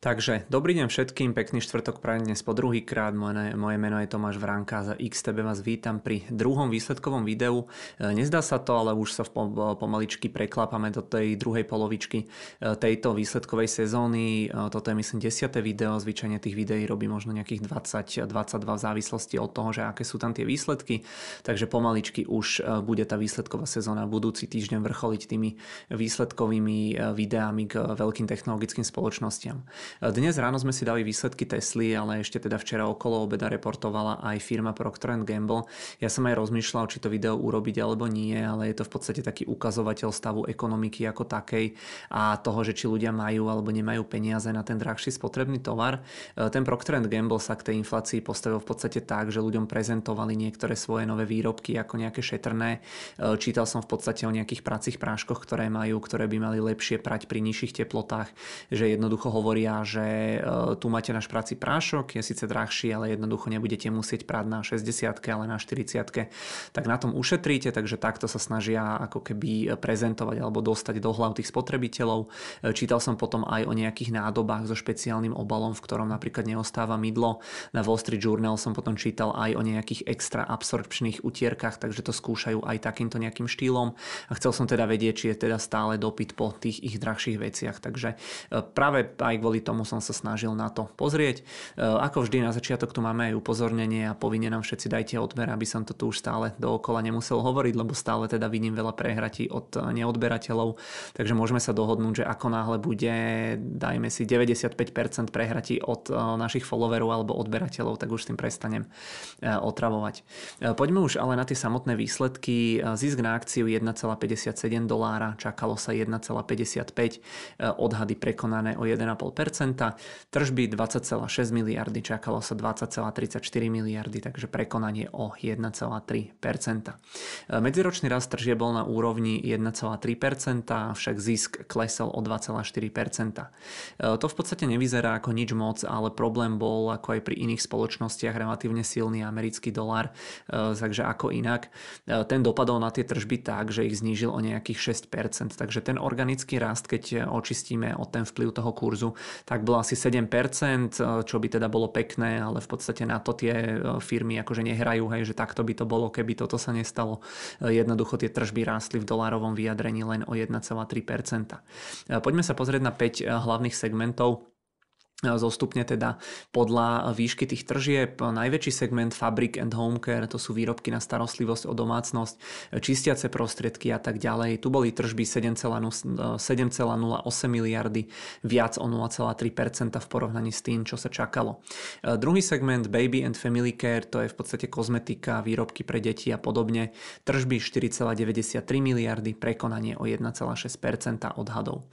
Takže dobrý deň všetkým, pekný štvrtok prajem dnes po druhý krát. Moje, moje meno je Tomáš Vránka za XTB vás vítam pri druhom výsledkovom videu. E, nezdá sa to, ale už sa pomaličky preklápame do tej druhej polovičky e, tejto výsledkovej sezóny. E, toto je myslím 10. video, zvyčajne tých videí robí možno nejakých 20-22 v závislosti od toho, že aké sú tam tie výsledky. Takže pomaličky už bude tá výsledková sezóna budúci týždeň vrcholiť tými výsledkovými videami k veľkým technologickým spoločnostiam. Dnes ráno sme si dali výsledky Tesly, ale ešte teda včera okolo obeda reportovala aj firma Procter Gamble. Ja som aj rozmýšľal, či to video urobiť alebo nie, ale je to v podstate taký ukazovateľ stavu ekonomiky ako takej a toho, že či ľudia majú alebo nemajú peniaze na ten drahší spotrebný tovar. Ten Procter Gamble sa k tej inflácii postavil v podstate tak, že ľuďom prezentovali niektoré svoje nové výrobky ako nejaké šetrné. Čítal som v podstate o nejakých pracích práškoch, ktoré majú, ktoré by mali lepšie prať pri nižších teplotách, že jednoducho hovoria, že e, tu máte náš práci prášok, je síce drahší, ale jednoducho nebudete musieť prať na 60 ale na 40 tak na tom ušetríte, takže takto sa snažia ako keby prezentovať alebo dostať do hlav tých spotrebiteľov. E, čítal som potom aj o nejakých nádobách so špeciálnym obalom, v ktorom napríklad neostáva mydlo. Na Wall Street Journal som potom čítal aj o nejakých extra absorpčných utierkach, takže to skúšajú aj takýmto nejakým štýlom. A chcel som teda vedieť, či je teda stále dopyt po tých ich drahších veciach. Takže e, práve aj kvôli tomu som sa snažil na to pozrieť. E, ako vždy na začiatok tu máme aj upozornenie a povinne nám všetci dajte odber, aby som to tu už stále dookola nemusel hovoriť, lebo stále teda vidím veľa prehratí od neodberateľov, takže môžeme sa dohodnúť, že ako náhle bude, dajme si 95% prehratí od e, našich followerov alebo odberateľov, tak už s tým prestanem e, otravovať. Poďme už ale na tie samotné výsledky. Zisk na akciu 1,57 dolára, čakalo sa 1,55, odhady prekonané o 1,5%. Tržby 20,6 miliardy, čakalo sa 20,34 miliardy, takže prekonanie o 1,3%. Medziročný rast tržie bol na úrovni 1,3%, však zisk klesol o 2,4%. To v podstate nevyzerá ako nič moc, ale problém bol ako aj pri iných spoločnostiach relatívne silný americký dolár, takže ako inak. Ten dopadol na tie tržby tak, že ich znížil o nejakých 6%, takže ten organický rast, keď očistíme o ten vplyv toho kurzu, tak bolo asi 7%, eh, čo by teda bolo pekné, ale v podstate na to tie eh, firmy akože nehrajú, hej, že takto by to bolo, keby toto sa nestalo. Eh, jednoducho tie tržby rástli v dolárovom vyjadrení len o 1,3%. Poďme sa pozrieť na 5 hlavných segmentov zostupne teda podľa výšky tých tržieb. Najväčší segment Fabric and Home Care, to sú výrobky na starostlivosť o domácnosť, čistiace prostriedky a tak ďalej. Tu boli tržby 7,08 miliardy, viac o 0,3% v porovnaní s tým, čo sa čakalo. Druhý segment Baby and Family Care, to je v podstate kozmetika, výrobky pre deti a podobne. Tržby 4,93 miliardy, prekonanie o 1,6% odhadov.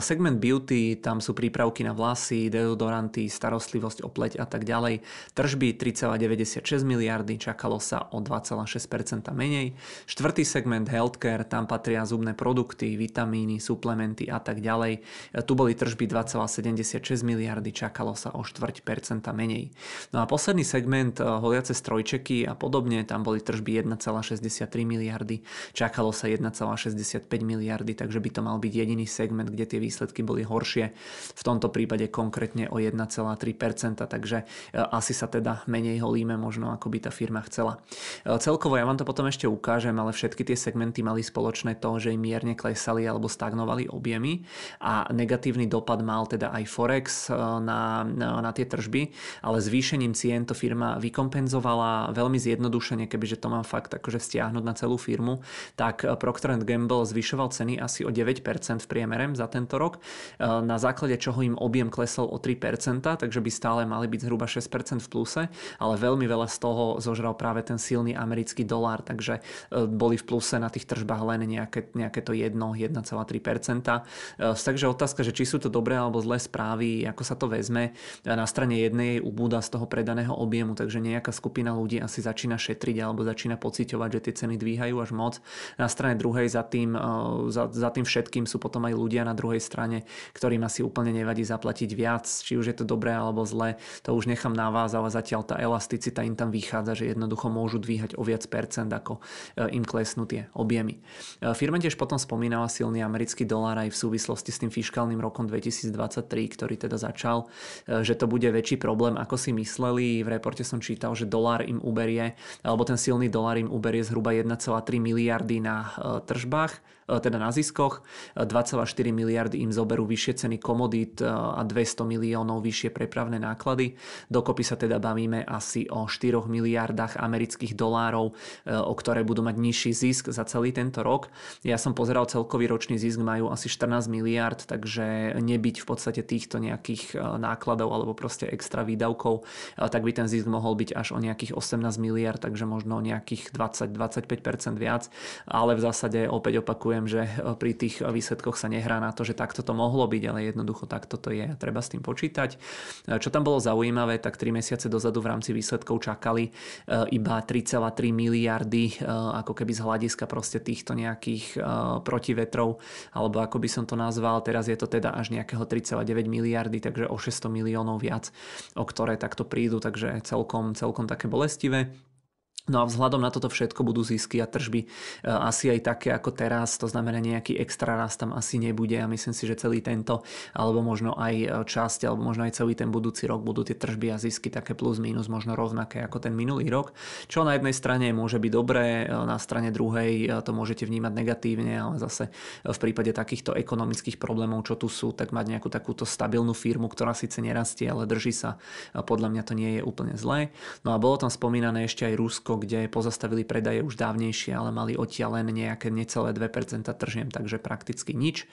Segment Beauty, tam sú prípravky na vlasy, deodoranty, starostlivosť o pleť a tak ďalej. Tržby 3,96 miliardy, čakalo sa o 2,6% menej. Štvrtý segment healthcare, tam patria zubné produkty, vitamíny, suplementy a tak ďalej. Tu boli tržby 2,76 miliardy, čakalo sa o 4% menej. No a posledný segment, eh, holiace strojčeky a podobne, tam boli tržby 1,63 miliardy, čakalo sa 1,65 miliardy, takže by to mal byť jediný segment, kde tie výsledky boli horšie. V tomto prípade konkrétne konkrétne o 1,3%, takže e, asi sa teda menej holíme možno ako by tá firma chcela. E, celkovo ja vám to potom ešte ukážem, ale všetky tie segmenty mali spoločné to, že im mierne klesali alebo stagnovali objemy a negatívny dopad mal teda aj Forex e, na, na, na tie tržby, ale zvýšením cien to firma vykompenzovala veľmi zjednodušene, kebyže to mám fakt akože stiahnuť na celú firmu, tak Procter Gamble zvyšoval ceny asi o 9% v priemere za tento rok, na základe čoho im objem klesol o 3%, takže by stále mali byť zhruba 6% v pluse, ale veľmi veľa z toho zožral práve ten silný americký dolár, takže e, boli v pluse na tých tržbách len nejaké, nejaké to 1, 1,3%. E, takže otázka, že či sú to dobré alebo zlé správy, ako sa to vezme. E, na strane jednej ubúda z toho predaného objemu, takže nejaká skupina ľudí asi začína šetriť alebo začína pociťovať, že tie ceny dvíhajú až moc. Na strane druhej za tým, za, za tým všetkým sú potom aj ľudia na druhej strane, ktorým asi úplne nevadí zaplatiť viac či už je to dobré alebo zlé, to už nechám na vás, ale zatiaľ tá elasticita im tam vychádza, že jednoducho môžu dvíhať o viac percent, ako im klesnú tie objemy. Firma tiež potom spomínala silný americký dolár aj v súvislosti s tým fiskálnym rokom 2023, ktorý teda začal, že to bude väčší problém, ako si mysleli. V reporte som čítal, že dolár im uberie, alebo ten silný dolár im uberie zhruba 1,3 miliardy na tržbách E, teda na ziskoch. 2,4 e, miliardy im zoberú vyššie ceny komodít e, a 200 miliónov vyššie prepravné náklady. Dokopy sa teda bavíme asi o 4 miliardách amerických dolárov, o ktoré budú mať nižší zisk za celý tento rok. Ja som pozeral celkový ročný zisk, majú asi 14 miliard, takže nebyť v podstate týchto nejakých nákladov alebo proste extra výdavkov, tak by ten zisk mohol byť až o nejakých 18 miliard, takže možno nejakých 20-25% viac. Ale v zásade opäť opakujem, poviem, že e, pri tých výsledkoch sa nehrá na to, že takto to mohlo byť, ale jednoducho takto to je a treba s tým počítať. E, čo tam bolo zaujímavé, tak 3 mesiace dozadu v rámci výsledkov čakali iba 3,3 miliardy ako keby z hľadiska proste týchto nejakých protivetrov, alebo ako by som to nazval, teraz je to teda až nejakého 3,9 miliardy, takže o 600 miliónov viac, o ktoré takto prídu, takže celkom, celkom také bolestivé. No a vzhľadom na toto všetko budú zisky a tržby e, asi aj také ako teraz, to znamená nejaký extra rast tam asi nebude a myslím si, že celý tento, alebo možno aj e, časť, alebo možno aj celý ten budúci rok budú tie tržby a zisky také plus minus možno rovnaké ako ten minulý rok, čo na jednej strane môže byť dobré, e, na strane druhej to môžete vnímať negatívne, ale zase v prípade takýchto ekonomických problémov, čo tu sú, tak mať nejakú takúto stabilnú firmu, ktorá síce nerastie, ale drží sa, podľa mňa to nie je úplne zlé. No a bolo tam spomínané ešte aj Rusko, kde pozastavili predaje už dávnejšie, ale mali odtiaľ len nejaké necelé 2% tržiem, takže prakticky nič.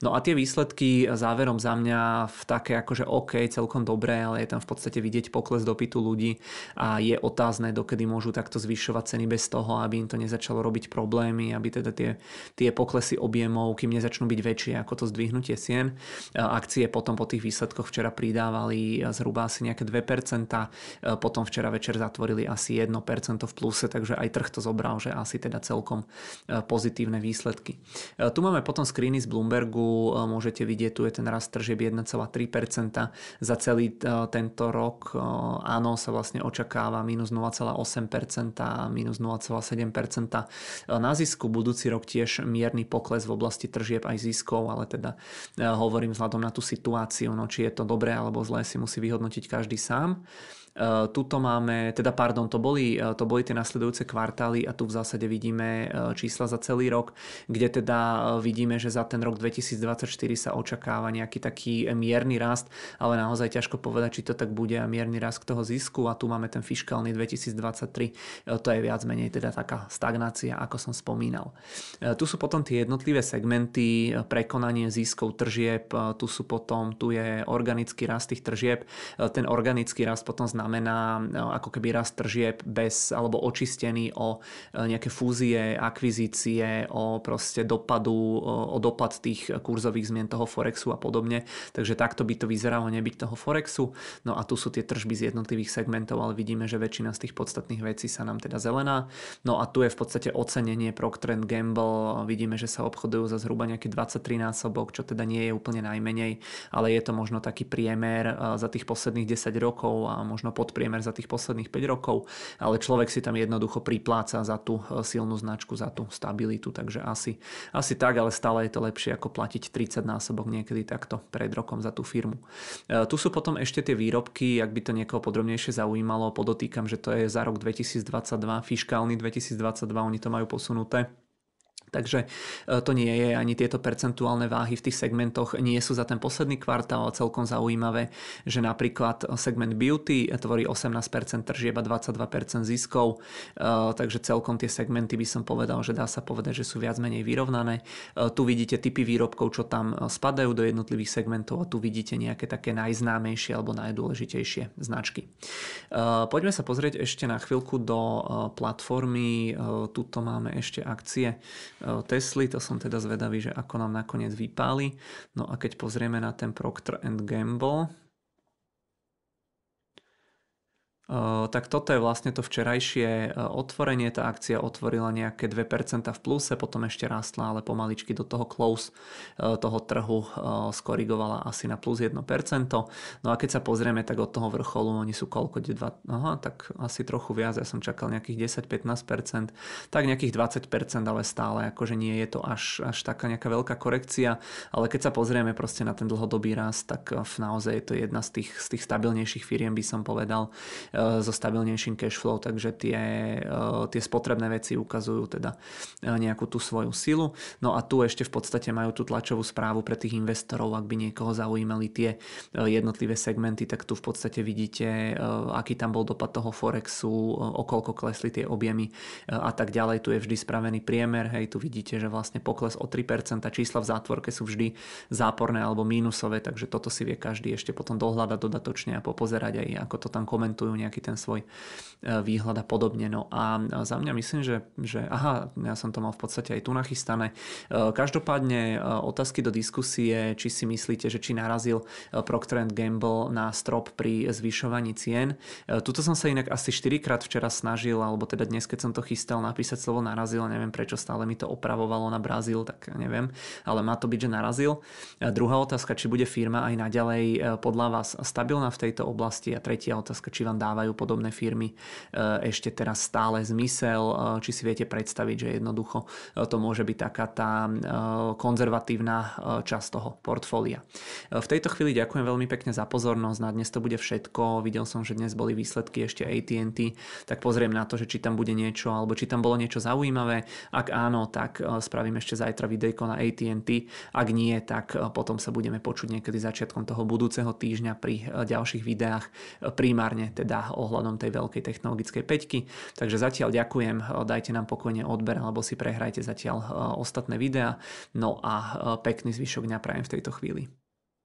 No a tie výsledky záverom za mňa v také akože OK, celkom dobré, ale je tam v podstate vidieť pokles dopytu ľudí a je otázne, dokedy môžu takto zvyšovať ceny bez toho, aby im to nezačalo robiť problémy, aby teda tie, tie poklesy objemov, kým nezačnú byť väčšie ako to zdvihnutie sien. Akcie potom po tých výsledkoch včera pridávali zhruba asi nejaké 2%, potom včera večer zatvorili asi 1% v pluse, takže aj trh to zobral, že asi teda celkom e, pozitívne výsledky. E, tu máme potom screeny z Bloombergu, e, môžete vidieť, tu je ten rast tržieb 1,3% za celý tento rok. Áno, sa vlastne očakáva minus 0,8% a minus 0,7% na zisku. Budúci rok tiež mierny pokles v oblasti tržieb aj ziskov, ale teda hovorím vzhľadom na tú situáciu, no či je to dobré alebo zlé si musí vyhodnotiť každý sám. Eh, tuto máme, teda pardon, to boli, eh, to boli tie nasledujúce kvartály a tu v zásade vidíme eh, čísla za celý rok, kde teda vidíme, že za ten rok 2024 sa očakáva nejaký taký mierny rast, ale naozaj ťažko povedať, či to tak bude mierny rast toho zisku a tu máme ten fiskálny 2023, to je viac menej teda taká stagnácia, ako som spomínal. Tu sú potom tie jednotlivé segmenty, prekonanie ziskov tržieb, tu sú potom, tu je organický rast tých tržieb, ten organický rast potom znamená znamená no, ako keby rast tržieb bez alebo očistený o e, nejaké fúzie, akvizície, o proste dopadu, o dopad tých kurzových zmien toho Forexu a podobne. Takže takto by to vyzeralo nebyť toho Forexu. No a tu sú tie tržby z jednotlivých segmentov, ale vidíme, že väčšina z tých podstatných vecí sa nám teda zelená. No a tu je v podstate ocenenie Procter Gamble. Vidíme, že sa obchodujú za zhruba nejaký 23 násobok, čo teda nie je úplne najmenej, ale je to možno taký priemer e, za tých posledných 10 rokov a možno podpriemer za tých posledných 5 rokov, ale človek si tam jednoducho pripláca za tú e, silnú značku, za tú stabilitu, takže asi, asi tak, ale stále je to lepšie ako platiť 30 násobok niekedy takto pred rokom za tú firmu. E, tu sú potom ešte tie výrobky, ak by to niekoho podrobnejšie zaujímalo, podotýkam, že to je za rok 2022, fiskálny 2022, oni to majú posunuté Takže e, to nie je ani tieto percentuálne váhy v tých segmentoch nie sú za ten posledný kvartál celkom zaujímavé, že napríklad segment beauty tvorí 18% tržieba 22% ziskov, e, takže celkom tie segmenty by som povedal, že dá sa povedať, že sú viac menej vyrovnané. E, tu vidíte typy výrobkov, čo tam spadajú do jednotlivých segmentov a tu vidíte nejaké také najznámejšie alebo najdôležitejšie značky. Poďme sa pozrieť ešte na chvíľku do platformy. Tuto máme ešte akcie Tesly, to som teda zvedavý, že ako nám nakoniec vypáli. No a keď pozrieme na ten Procter Gamble, tak toto je vlastne to včerajšie otvorenie. Tá akcia otvorila nejaké 2% v pluse, potom ešte rástla, ale pomaličky do toho close toho trhu skorigovala asi na plus 1%. No a keď sa pozrieme, tak od toho vrcholu oni sú koľko? Dva, aha, tak asi trochu viac. Ja som čakal nejakých 10-15%, tak nejakých 20%, ale stále akože nie je to až, až taká nejaká veľká korekcia. Ale keď sa pozrieme proste na ten dlhodobý rast, tak naozaj je to jedna z tých, z tých stabilnejších firiem, by som povedal Eh, so stabilnejším cash flow, takže tie, eh, tie spotrebné veci ukazujú teda eh, nejakú tú svoju silu. No a tu ešte v podstate majú tú tlačovú správu pre tých investorov, ak by niekoho zaujímali tie jednotlivé segmenty, tak tu v podstate vidíte, aký tam bol dopad toho Forexu, okolko klesli tie objemy a tak ďalej. Tu je vždy spravený priemer, hej, tu vidíte, že vlastne pokles o 3%, čísla v zátvorke sú vždy záporné alebo mínusové, takže toto si vie každý ešte potom dohľadať dodatočne a popozerať aj, ako to tam komentujú nejaký ten svoj e, výhľad a podobne. No a za mňa myslím, že, že aha, ja som to mal v podstate aj tu nachystané. E, každopádne e, otázky do diskusie, či si myslíte, že či narazil Procter Gamble na strop pri zvyšovaní cien. Tuto som sa inak asi 4 krát včera snažil, alebo teda dnes, keď som to chystal napísať slovo narazil, neviem prečo stále mi to opravovalo na Brazíl, tak neviem, ale má to byť, že narazil. Druhá otázka, či bude firma aj naďalej podľa vás stabilná v tejto oblasti a tretia otázka, či vám dáva dávajú podobné firmy. E, ešte teraz stále zmysel, e, či si viete predstaviť, že jednoducho e, to môže byť taká tá konzervatívna časť toho portfólia. V tejto chvíli ďakujem veľmi pekne za pozornosť, na dnes to bude všetko, videl som, že dnes boli výsledky ešte AT&T, tak pozriem na to, že či tam bude niečo, alebo či tam bolo niečo zaujímavé, ak áno, tak spravím ešte zajtra videjko na AT&T, ak nie, tak potom sa budeme počuť niekedy začiatkom toho budúceho týždňa pri ďalších videách, primárne teda ohľadom tej veľkej technologickej peťky. Takže zatiaľ ďakujem, dajte nám pokojne odber alebo si prehrajte zatiaľ e, ostatné videá. No a e, pekný zvyšok dňa prajem v tejto chvíli.